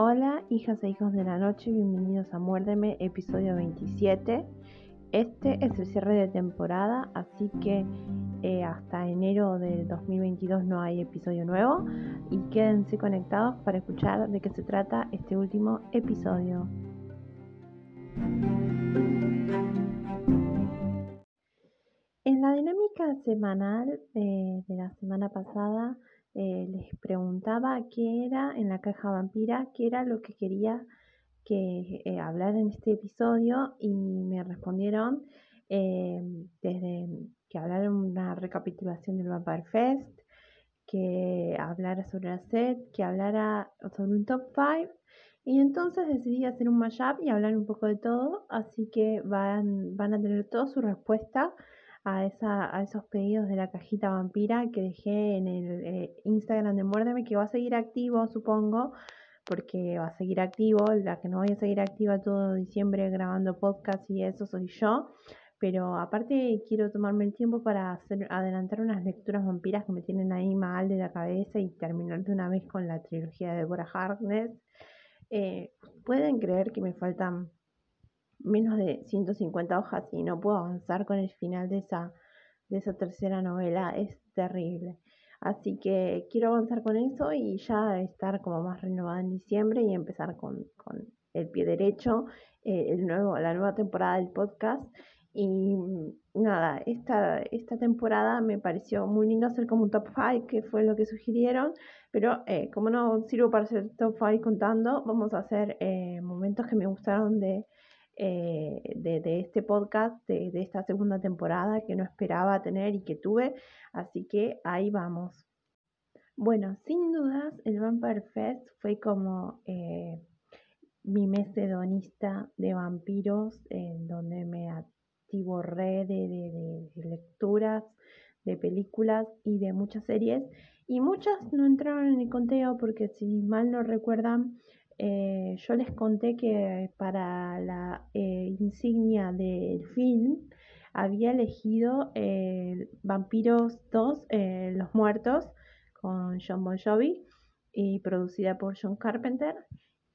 Hola, hijas e hijos de la noche, bienvenidos a Muérdeme, episodio 27. Este es el cierre de temporada, así que eh, hasta enero del 2022 no hay episodio nuevo y quédense conectados para escuchar de qué se trata este último episodio. En la dinámica semanal de la semana pasada, eh, les preguntaba qué era en la caja vampira, qué era lo que quería que eh, hablar en este episodio y me respondieron eh, desde que hablara una recapitulación del Vampire Fest, que hablara sobre la set, que hablara sobre un top 5 y entonces decidí hacer un mashup y hablar un poco de todo, así que van, van a tener toda su respuesta a, esa, a esos pedidos de la cajita vampira que dejé en el eh, Instagram de Muérdeme, que va a seguir activo, supongo, porque va a seguir activo. La que no voy a seguir activa todo diciembre grabando podcast y eso soy yo. Pero aparte quiero tomarme el tiempo para hacer, adelantar unas lecturas vampiras que me tienen ahí mal de la cabeza y terminar de una vez con la trilogía de Deborah Harkness. Eh, Pueden creer que me faltan menos de 150 hojas y no puedo avanzar con el final de esa, de esa tercera novela. Es terrible. Así que quiero avanzar con eso y ya estar como más renovada en diciembre y empezar con, con el pie derecho, eh, el nuevo, la nueva temporada del podcast. Y nada, esta, esta temporada me pareció muy lindo hacer como un top 5, que fue lo que sugirieron, pero eh, como no sirvo para hacer top 5 contando, vamos a hacer eh, momentos que me gustaron de eh, de, este podcast, de, esta segunda temporada que no esperaba tener y que tuve. Así que ahí vamos. Bueno, sin dudas, el Vampire Fest fue como eh, mi mes hedonista de vampiros, en donde me atiborré de, de lecturas, de películas y de muchas series. Y muchas no entraron en el conteo porque si mal no recuerdan, eh, yo les conté que para la eh, insignia del film había elegido eh, Vampiros 2, Los Muertos, con John Bon Jovi y producida por John Carpenter,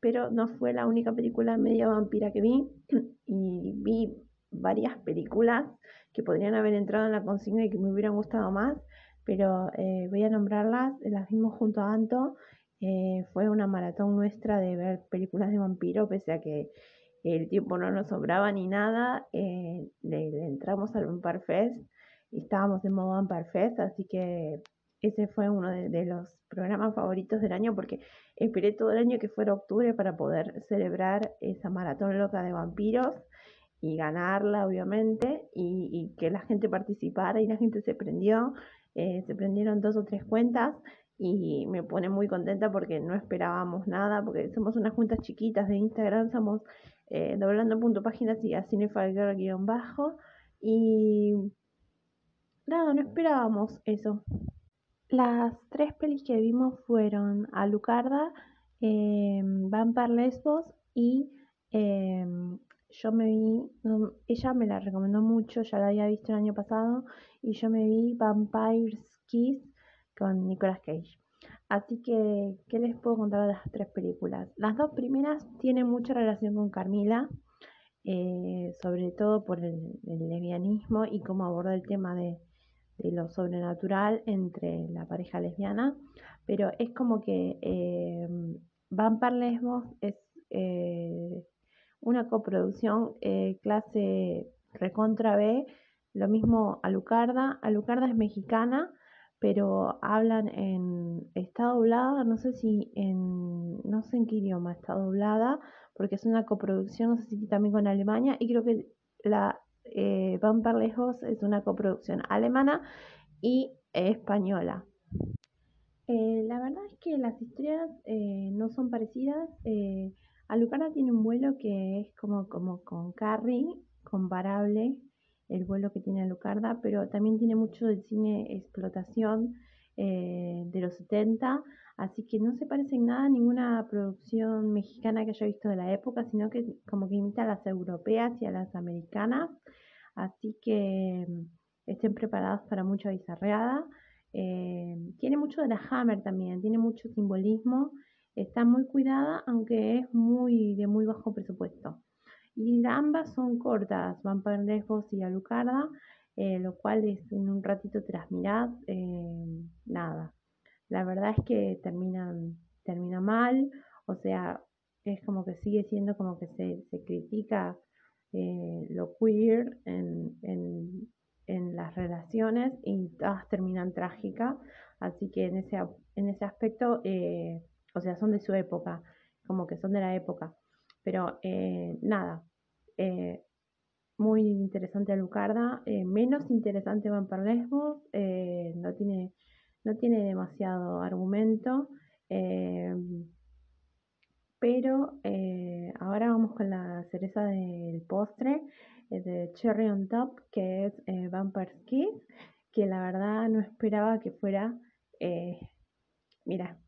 pero no fue la única película media vampira que vi y vi varias películas que podrían haber entrado en la consigna y que me hubieran gustado más, pero voy a nombrarlas, las vimos junto a Anto eh, fue una maratón nuestra de ver películas de vampiro, pese a que el tiempo no nos sobraba ni nada. Eh, le, entramos al Vampire Fest y estábamos en modo Vampire Fest, así que ese fue uno de, los programas favoritos del año porque esperé todo el año que fuera octubre para poder celebrar esa maratón loca de vampiros y ganarla, obviamente, y, que la gente participara y la gente se prendió. Eh, se prendieron dos o tres cuentas y me pone muy contenta porque no esperábamos nada, porque somos unas cuentas chiquitas de Instagram, somos eh, doblando punto páginas y a guion bajo y nada, no esperábamos eso. Las tres pelis que vimos fueron Alucarda, eh, Vampire Lesbos y em, yo me vi, ella me la recomendó mucho, ya la había visto el año pasado y yo me vi Vampire's Kiss con Nicolas Cage. Así que, ¿qué les puedo contar de las tres películas? Las dos primeras tienen mucha relación con Carmila, eh, sobre todo por el, lesbianismo y cómo aborda el tema de, lo sobrenatural entre la pareja lesbiana, pero es como que eh, Vampire Lesbos es eh, una coproducción eh, clase recontra B, lo mismo Alucarda, Alucarda es mexicana, pero hablan en, está doblada, no sé si en, no sé en qué idioma está doblada, porque es una coproducción, no sé si también con Alemania, y creo que la eh, Vampire Lejos es una coproducción alemana y española. Eh, la verdad es que las historias eh, no son parecidas. Eh, Alucarda tiene un vuelo que es como, como con Carrie, comparable el vuelo que tiene Alucarda, pero también tiene mucho del cine explotación eh, de los 70, así que no se parece en nada a ninguna producción mexicana que haya visto de la época, sino que como que imita a las europeas y a las americanas, así que mm, estén preparados para mucha bizarreada. Eh, tiene mucho de la Hammer también, tiene mucho simbolismo Está muy cuidada, aunque es muy de muy bajo presupuesto. Y ambas son cortas, Vampire Lesbos y Alucarda, eh, lo cual es en un ratito tras las eh, nada. La verdad es que terminan, termina mal, o sea, es como que sigue siendo como que se, se critica eh, lo queer en, en, en, las relaciones y todas terminan trágicas, así que en ese, en ese aspecto, o sea, son de su época, como que son de la época. Pero eh, nada, eh, muy interesante Lucarda, eh, menos interesante Van Lesbos, no, tiene, no tiene demasiado argumento. pero ahora vamos con la cereza del postre, de Cherry on Top, que es Vampire Kiss, que la verdad no esperaba que fuera, mira,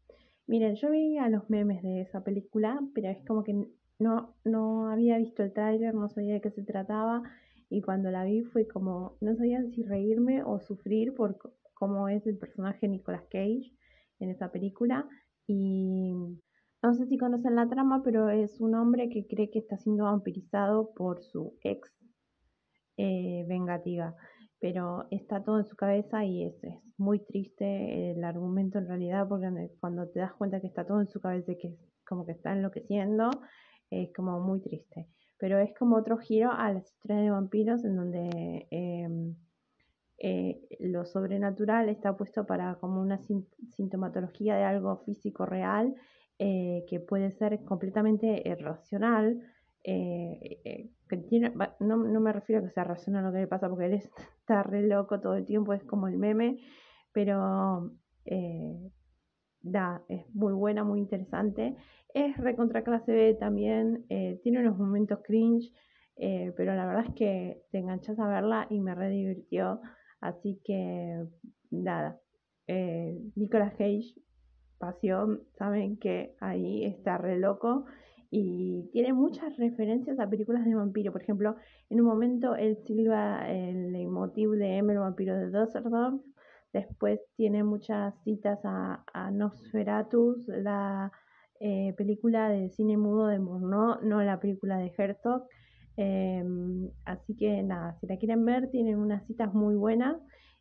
Miren, yo veía los memes de esa película, pero es como que no, no había visto el tráiler, no sabía de qué se trataba y cuando la vi fue como, no sabía si reírme o sufrir por cómo es el personaje Nicolas Cage en esa película y no sé si conocen la trama, pero es un hombre que cree que está siendo vampirizado por su ex eh, vengativa pero está todo en su cabeza y es, es, muy triste el argumento en realidad porque cuando te das cuenta que está todo en su cabeza que como que está enloqueciendo, es como muy triste. Pero es como otro giro a las historias de vampiros en donde em, eh, lo sobrenatural está puesto para como una sintomatología de algo físico real eh, que puede ser completamente irracional eh, no, no, me refiero a que sea racional lo que le pasa porque él está re loco todo el tiempo, es como el meme, pero da, es muy buena, muy interesante. Es recontra clase B también, tiene unos momentos cringe, pero la verdad es que te enganchas a verla y me re divirtió, así que nada. Nicolas Cage, pasión, saben que ahí está re loco y tiene muchas referencias a películas de vampiro. Por ejemplo, en un momento él silba el leitmotiv de M, el vampiro de Düsseldorf. Después tiene muchas citas a, a Nosferatus, la eh, película de cine mudo de Murnau, no la película de Herzog. Em, así que nada, si la quieren ver, tienen unas citas muy buenas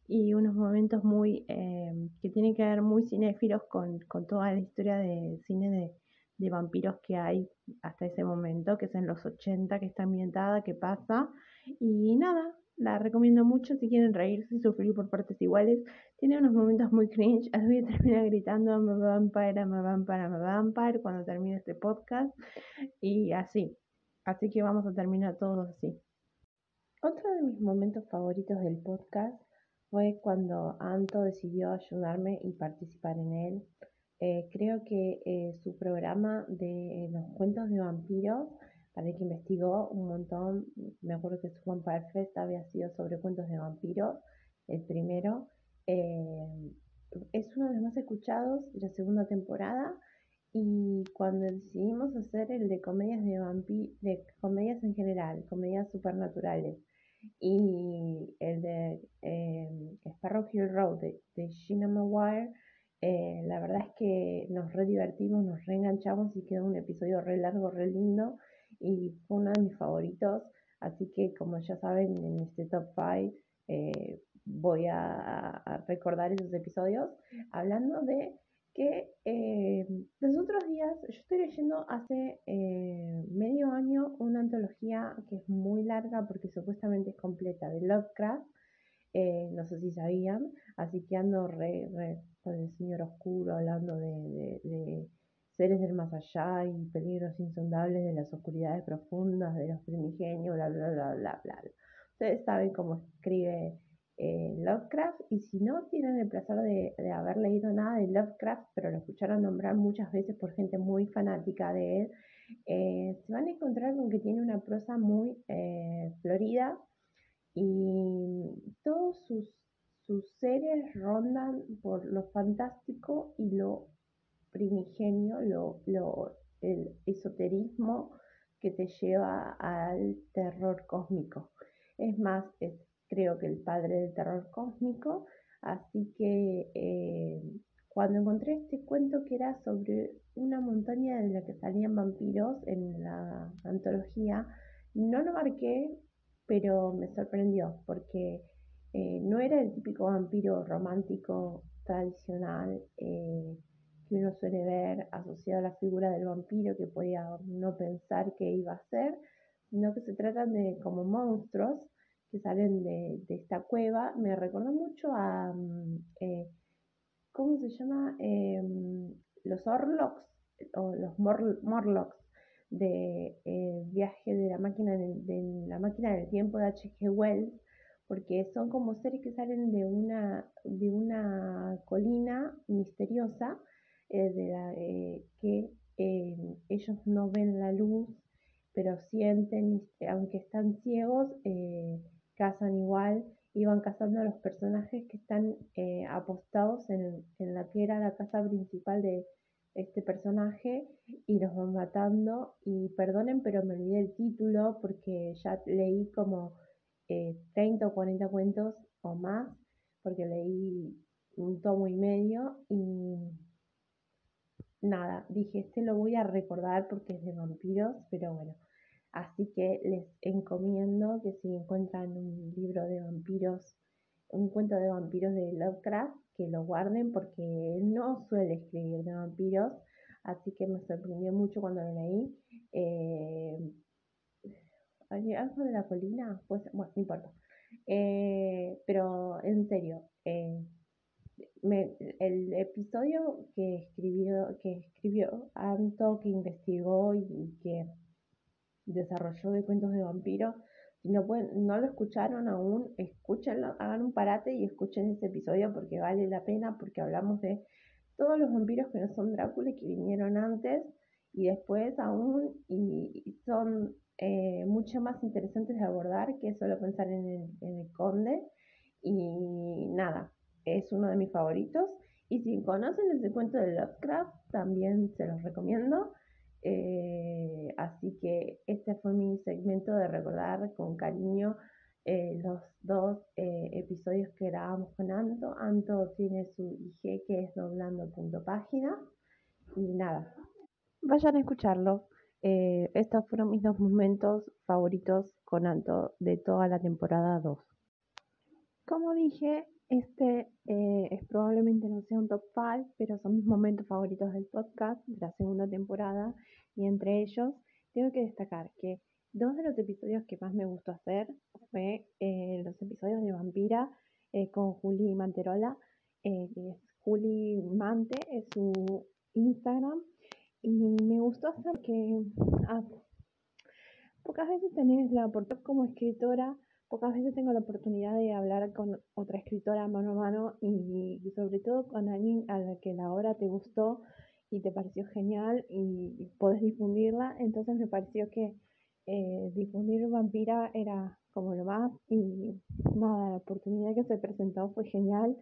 y unos momentos muy em, que tienen que ver muy cinéfilos con, con toda la historia de cine de, de vampiros que hay hasta ese momento, que es en los 80, que está ambientada, que pasa. Y nada, la recomiendo mucho si quieren reírse y sufrir por partes iguales. Tiene unos momentos muy cringe. Así voy a terminar gritando I'm vampire, a vampire, a vampire cuando termine este podcast. Y así. Así que vamos a terminar todos así. Otro de mis momentos favoritos del podcast fue cuando Anto decidió ayudarme y participar en él. Eh, creo que eh, su programa de los cuentos de vampiros, para el que investigó un montón, me acuerdo que su Vampire Fest había sido sobre cuentos de vampiros, el primero, eh, es uno de los más escuchados de la segunda temporada y cuando decidimos hacer el de comedias de vampiros, de comedias en general, comedias supernaturales, y el de Sparrow Hill Road de, de Gina Maguire, eh, la verdad es que nos re divertimos, nos reenganchamos y quedó un episodio re largo, re lindo y fue uno de mis favoritos. Así que como ya saben, en este top 5 eh, voy a, recordar esos episodios hablando de que eh, los otros días yo estoy leyendo hace medio año una antología que es muy larga porque supuestamente es completa de Lovecraft eh, no sé si sabían, así que ando re, con el señor oscuro hablando de, seres del más allá y peligros insondables de las oscuridades profundas, de los primigenios, bla, bla, bla, bla, bla. Ustedes saben cómo escribe eh, Lovecraft y si no tienen el placer de, haber leído nada de Lovecraft, pero lo escucharon nombrar muchas veces por gente muy fanática de él, eh, se van a encontrar con que tiene una prosa muy florida y todos sus, sus seres rondan por lo fantástico y lo primigenio, lo, lo, el esoterismo que te lleva al terror cósmico. Es más, creo que el padre del terror cósmico, así que eh, cuando encontré este cuento que era sobre una montaña en la que salían vampiros en la antología, no lo marqué, pero me sorprendió porque eh, no era el típico vampiro romántico tradicional eh, que uno suele ver asociado a la figura del vampiro que podía no pensar que iba a ser, sino que se tratan de como monstruos que salen de, esta cueva. Me recordó mucho a, mm, eh, ¿cómo se llama? Em, los Orlocks o los Morlocks de eh, Viaje de la máquina de, la máquina del tiempo de H.G. Wells, porque son como seres que salen de una, de una colina misteriosa eh, de la, que ellos no ven la luz, pero sienten, aunque están ciegos, cazan igual y van cazando a los personajes que están eh, apostados en, la que era la casa principal de este personaje y los van matando. Y perdonen pero me olvidé el título porque ya leí como 30 eh, o 40 cuentos o más porque leí un tomo y medio y nada, dije este lo voy a recordar porque es de vampiros pero bueno Así que les encomiendo que si encuentran un libro de vampiros, un cuento de vampiros de Lovecraft, que lo guarden porque él no suele escribir de vampiros, así que me sorprendió mucho cuando lo leí. Eh, ¿Algo de la colina? Pues, bueno, no importa. Eh, pero en serio, eh, el episodio que escribió, que escribió Anto, que investigó y que desarrolló de cuentos de vampiros. Si no, pueden, no lo escucharon aún, escúchenlo, hagan un parate y escuchen ese episodio porque vale la pena, porque hablamos de todos los vampiros que no son Drácula y que vinieron antes y después aún y, son eh, mucho más interesantes de abordar que solo pensar en el, en el conde. Y nada, es uno de mis favoritos. Y si conocen ese cuento de Lovecraft, también se los recomiendo. Eh, así que este fue mi segmento de recordar con cariño eh, los dos eh, episodios que grabamos con Anto. Anto tiene su IG que es doblando.página. Y nada, vayan a escucharlo. estos fueron mis dos momentos favoritos con Anto de toda la temporada 2. Como dije, este es probablemente no sea un top 5, pero son mis momentos favoritos del podcast de la segunda temporada y entre ellos tengo que destacar que dos de los episodios que más me gustó hacer fue eh, los episodios de Vampira eh, con Juli Manterola, eh, que es Juli Mante, es su Instagram, y me gustó hacer que ah, pocas veces tenés la oportunidad como escritora, pocas veces tengo la oportunidad de hablar con otra escritora mano a mano y, y sobre todo con alguien a la que la obra te gustó y te pareció genial y, podés difundirla, entonces me pareció que eh, difundir Vampira era como lo más y nada, la oportunidad que se presentó fue genial,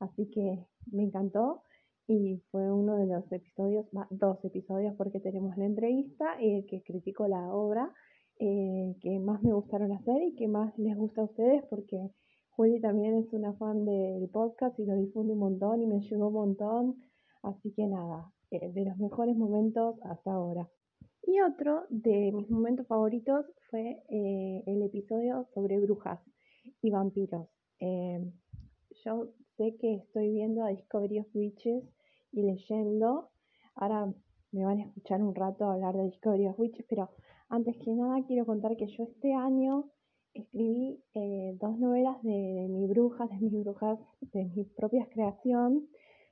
así que me encantó y fue uno de los episodios, dos episodios porque tenemos la entrevista y el que criticó la obra eh, que más me gustaron hacer y que más les gusta a ustedes porque Juli también es una fan del podcast y lo difunde un montón y me ayudó un montón, así que nada, eh, de los mejores momentos hasta ahora. Y otro de mis momentos favoritos fue eh, el episodio sobre brujas y vampiros. Yo sé que estoy viendo a Discovery of Witches y leyendo. Ahora me van a escuchar un rato hablar de Discovery of Witches, pero antes que nada quiero contar que yo este año escribí dos novelas de, mis brujas, de mis brujas, de mi propia creación,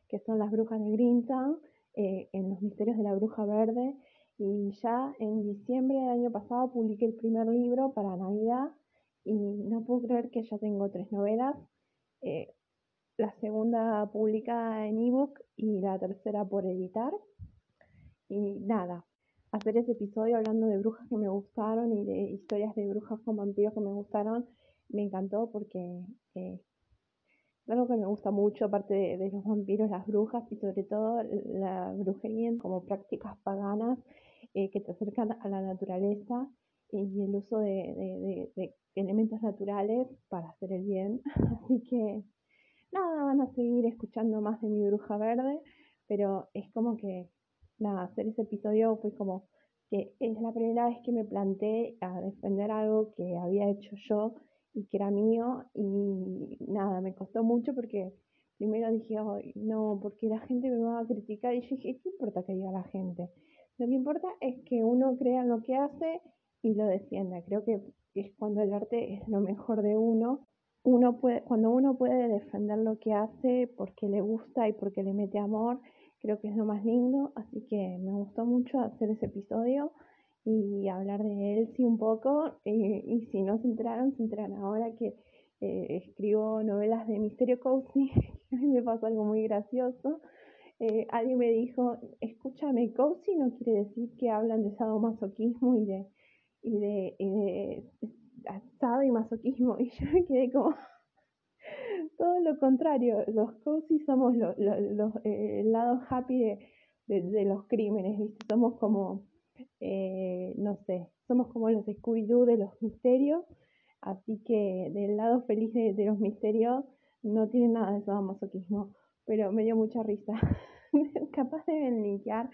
que son las brujas de Greentown eh, en Los Misterios de la Bruja Verde y ya en diciembre del año pasado publiqué el primer libro para Navidad y no puedo creer que ya tengo tres novelas, eh, la segunda publicada en ebook y la tercera por editar. Y nada, hacer ese episodio hablando de brujas que me gustaron y de historias de brujas con vampiros que me gustaron, me encantó porque eh, algo que me gusta mucho, aparte de, los vampiros, las brujas y sobre todo la brujería como prácticas paganas eh, que te acercan a la naturaleza y el uso de, elementos naturales para hacer el bien. Así que nada, van a seguir escuchando más de mi bruja verde. pero es como que, hacer ese episodio fue como que es la primera vez que me planté a defender algo que había hecho yo y que era mío y nada, me costó mucho porque primero dije, no, porque la gente me va a criticar y yo dije, ¿qué importa que diga la gente? Lo que importa es que uno crea lo que hace y lo defienda. Creo que es cuando el arte es lo mejor de uno. Uno puede, cuando uno puede defender lo que hace porque le gusta y porque le mete amor, creo que es lo más lindo. Así que me gustó mucho hacer ese episodio y hablar de él sí un poco. Eh, y si no se enteraron, se enteran ahora que eh, escribo novelas de misterio cozy. a mí me pasó algo muy gracioso. Eh, alguien me dijo, escúchame, cozy no quiere decir que hablan de sadomasoquismo y de, y de, y de asado y masoquismo. Y yo me quedé como, todo lo contrario, los cozy somos los, eh, el lado happy de, los crímenes, ¿viste? Somos como, eh, no sé, somos como los Scooby-Doo de los misterios, así que del lado feliz de, los misterios no tiene nada de sadomasoquismo, pero me dio mucha risa. Capaz de linkear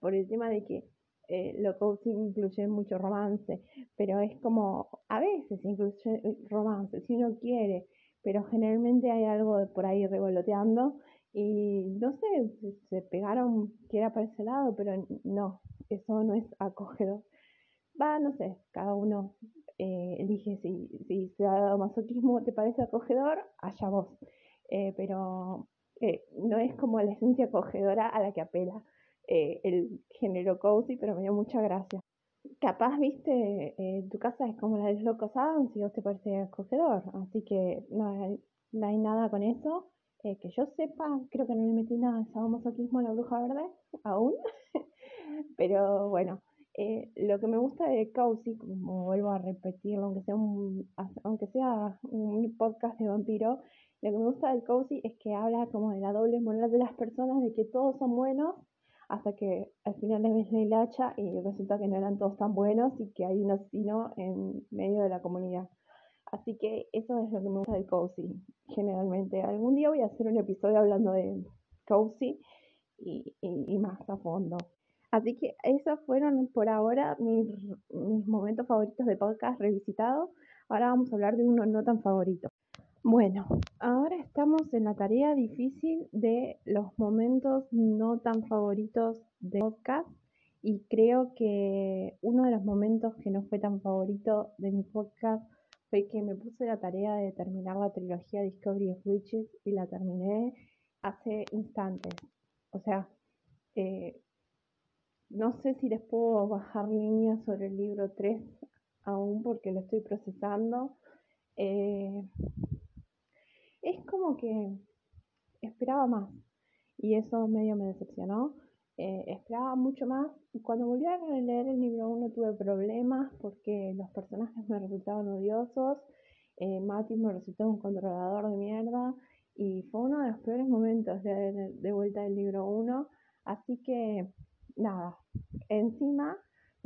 por el tema de que eh, lo coaching incluye mucho romance, pero es como, a veces incluye romance, si uno quiere, pero generalmente hay algo por ahí revoloteando y no sé, se pegaron que era para ese lado, pero no, eso no es acogedor. Va, no sé, cada uno eh, elige si, si se ha dado masoquismo, te parece acogedor, allá vos. pero no es como la esencia acogedora a la que apela eh, el género cozy, pero me dio mucha gracia. Capaz, viste, eh, tu casa es como la de locos Adams y vos te parece acogedor, así que no, hay nada con eso. Eh, que yo sepa, creo que no le metí nada de sadomasoquismo a la bruja verde, aún. pero bueno, lo que me gusta de Cozy, como vuelvo a repetirlo, aunque sea un, aunque sea un podcast de vampiro, lo que me gusta del Cozy es que habla como de la doble moral de las personas, de que todos son buenos hasta que al final le ves la hilacha y resulta que no eran todos tan buenos y que hay un asesino en medio de la comunidad. Así que eso es lo que me gusta del Cozy, generalmente. Algún día voy a hacer un episodio hablando de Cozy y, y, más a fondo. Así que esos fueron por ahora mis, mis momentos favoritos de podcast revisitados. Ahora vamos a hablar de uno no tan favorito. Bueno, ahora estamos en la tarea difícil de los momentos no tan favoritos de podcast y creo que uno de los momentos que no fue tan favorito de mi podcast fue que me puse la tarea de terminar la trilogía Discovery of Witches y la terminé hace instantes. O sea, eh, no sé si les puedo bajar líneas sobre el libro 3 aún porque lo estoy procesando. Eh, es como que esperaba más. Y eso medio me decepcionó. Eh, esperaba mucho más. Y cuando volví a leer el libro 1 tuve problemas porque los personajes me resultaban odiosos, eh, me resultó un controlador de mierda. Y fue uno de los peores momentos de, de vuelta del libro 1, así que nada, encima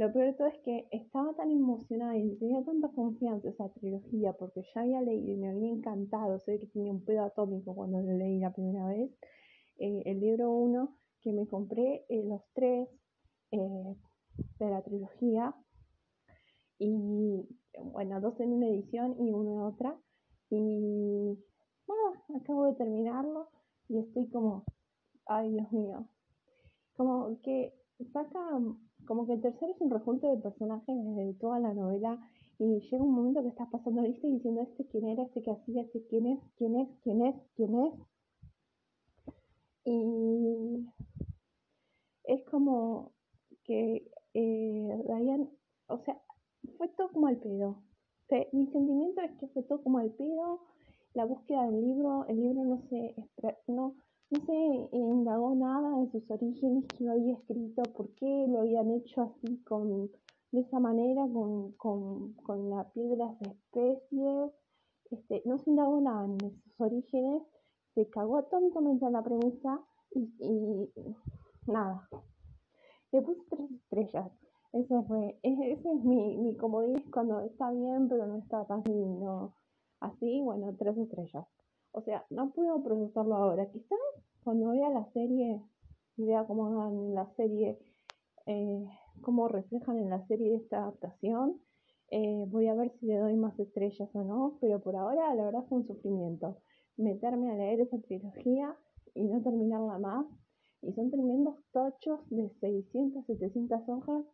lo peor de todo es que estaba tan emocionada y tenía tanta confianza esa trilogía porque ya había leído y me había encantado. Sé que tenía un pedo atómico cuando lo leí la primera vez. Eh, el libro 1 que me compré eh, los tres eh, de la trilogía y bueno, dos en una edición y uno en otra. Y bueno, acabo de terminarlo y estoy como, ay Dios mío, como que saca como que el tercero es un rejunte de personajes desde toda la novela y llega un momento que estás pasando lista y diciendo este quién era, este que hacía, este quién es, quién es, quién es, quién es. Y es como que eh, Diane, o sea, fue todo como al pedo. mi sentimiento es que fue todo como al pedo. La búsqueda del libro, el libro no se, no, no se indagó nada de sus orígenes, quién lo había escrito, por qué lo habían hecho así, con, de esa manera, con, con, con la piel de especies. Este, no se indagó nada en sus orígenes, se cagó atómicamente en la premisa y, y nada. Le puse tres estrellas. Ese fue, ese es mi, mi comodín cuando está bien, pero no está tan lindo. Así, bueno, tres estrellas. O sea, no puedo procesarlo ahora. Quizás cuando vea la serie y vea cómo dan la serie, eh, cómo reflejan en la serie esta adaptación. Eh, voy a ver si le doy más estrellas o no, pero por ahora la verdad fue un sufrimiento. Meterme a leer esa trilogía y no terminarla más. Y son tremendos tochos de 600, 700 hojas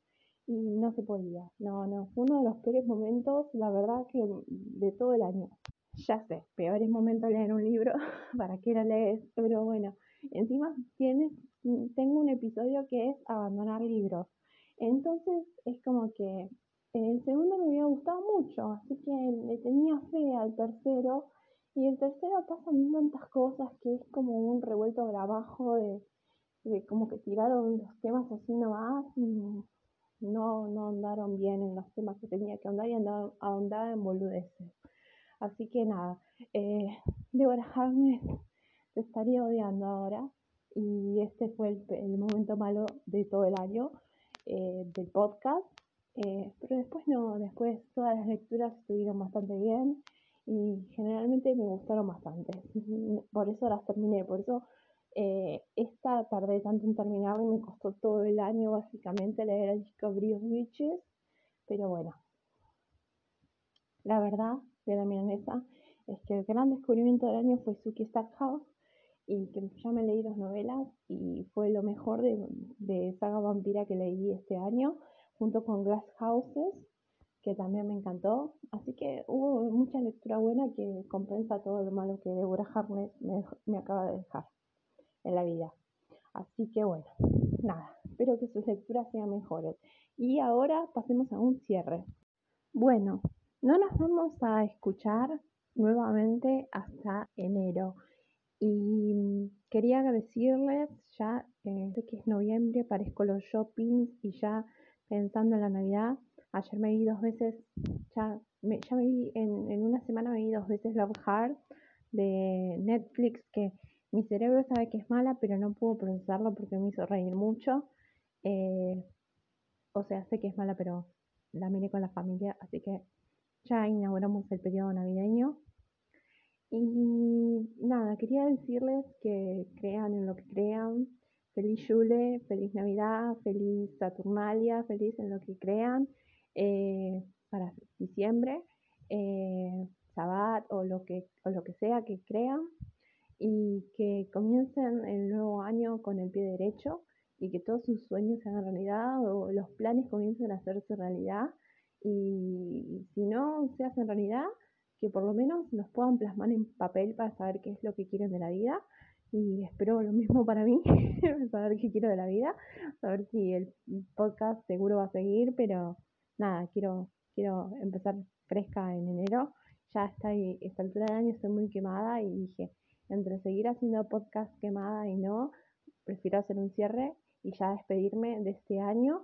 y no se podía. No, no, fue uno de los peores momentos, la verdad que de todo el año. Ya sé, peores momentos leer un libro, ¿para qué lo lees? Pero bueno, encima tienes, tengo un episodio que es abandonar libros. Entonces es como que el segundo me había gustado mucho, así que le tenía fe al tercero. Y el tercero pasan tantas cosas que es como un revuelto grabajo de, de como que tiraron los temas así nomás y no, no andaron bien en los temas que tenía que andar y andaban, ahondaba en boludeces. Así que nada, eh, Deborah Harkness te estaría odiando ahora y este fue el, momento malo de todo el año eh, del podcast. Eh, pero después no, después todas las lecturas estuvieron bastante bien y generalmente me gustaron bastante. Por eso las terminé, por eso eh, esta tardé tanto en terminar y me costó todo el año básicamente leer el Discovery of Witches, pero bueno, la verdad de la milanesa es que el gran descubrimiento del año fue Suki Stackhouse y que ya me leí dos novelas y fue lo mejor de, saga vampira que leí este año junto con Glass Houses, que también me encantó. Así que hubo mucha lectura buena que compensa todo lo malo que Deborah Harness me, acaba de dejar en la vida. Así que bueno, nada, espero que sus lecturas sean mejores. Y ahora pasemos a un cierre. Bueno, no nos vamos a escuchar nuevamente hasta enero. Y quería decirles ya eh, que es noviembre, parezco los shoppings y ya pensando en la Navidad. Ayer me vi dos veces, ya me, ya me vi en, en una semana me vi dos veces Love Hard de Netflix, que mi cerebro sabe que es mala, pero no puedo procesarlo porque me hizo reír mucho. Eh, o sea, sé que es mala, pero la miré con la familia, así que ya inauguramos el periodo navideño. Y nada, quería decirles que crean en lo que crean, Feliz Yule, feliz Navidad, feliz Saturnalia, feliz en lo que crean eh, para diciembre, eh, Sabbat o lo, que, o lo que sea que crean. Y que comiencen el nuevo año con el pie derecho y que todos sus sueños se hagan realidad o los planes comiencen a hacerse realidad y si no se hacen realidad, que por lo menos los puedan plasmar en papel para saber qué es lo que quieren de la vida y espero lo mismo para mí, saber qué quiero de la vida, saber si el podcast seguro va a seguir, pero nada, quiero, quiero empezar fresca en enero. Ya está ahí, esta altura del año estoy muy quemada y dije, entre seguir haciendo podcast quemada y no, prefiero hacer un cierre y ya despedirme de este año,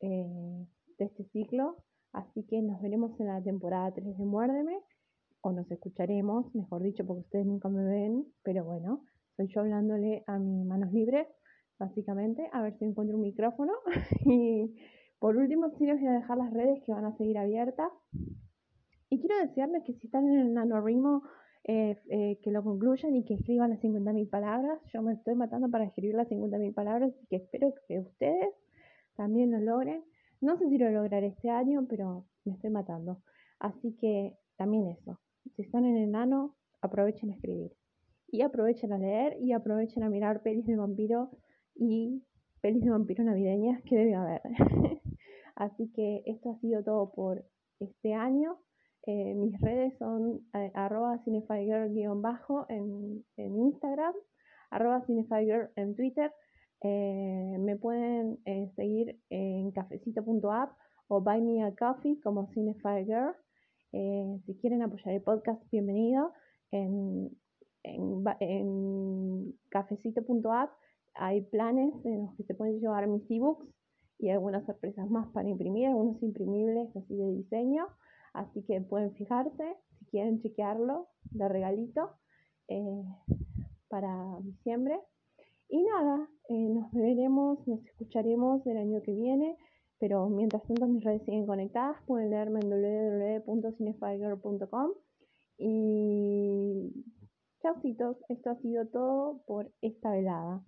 eh, de este ciclo. Así que nos veremos en la temporada 3 de Muérdeme, o nos escucharemos, mejor dicho, porque ustedes nunca me ven, pero bueno, soy yo hablándole a mis manos libres, básicamente, a ver si encuentro un micrófono. y por último, sí les voy a dejar las redes que van a seguir abiertas. Y quiero decirles que si están en el nanorimo, eh, eh, que lo concluyan y que escriban las 50.000 palabras. Yo me estoy matando para escribir las 50.000 palabras y que espero que ustedes también lo logren. No sé si lo lograré este año, pero me estoy matando. Así que también eso. Si están en el nano, aprovechen a escribir y aprovechen a leer y aprovechen a mirar pelis de vampiro y pelis de vampiro navideñas que debe haber. Así que esto ha sido todo por este año. Eh, mis redes son eh, arroba bajo en, en, Instagram, arroba cinefigirl en Twitter. Eh, me pueden seguir en cafecito.app o buy me a coffee como Cinefire si quieren apoyar el podcast, bienvenido. En, en, cafecito.app hay planes en los que se pueden llevar mis ebooks y algunas sorpresas más para imprimir, algunos imprimibles así de diseño. Así que pueden fijarse si quieren chequearlo de regalito eh, para diciembre. Y nada, eh, nos veremos, nos escucharemos el año que viene. Pero mientras tanto mis redes siguen conectadas, pueden leerme en www.cinefigure.com y Chaucitos, esto ha sido todo por esta velada.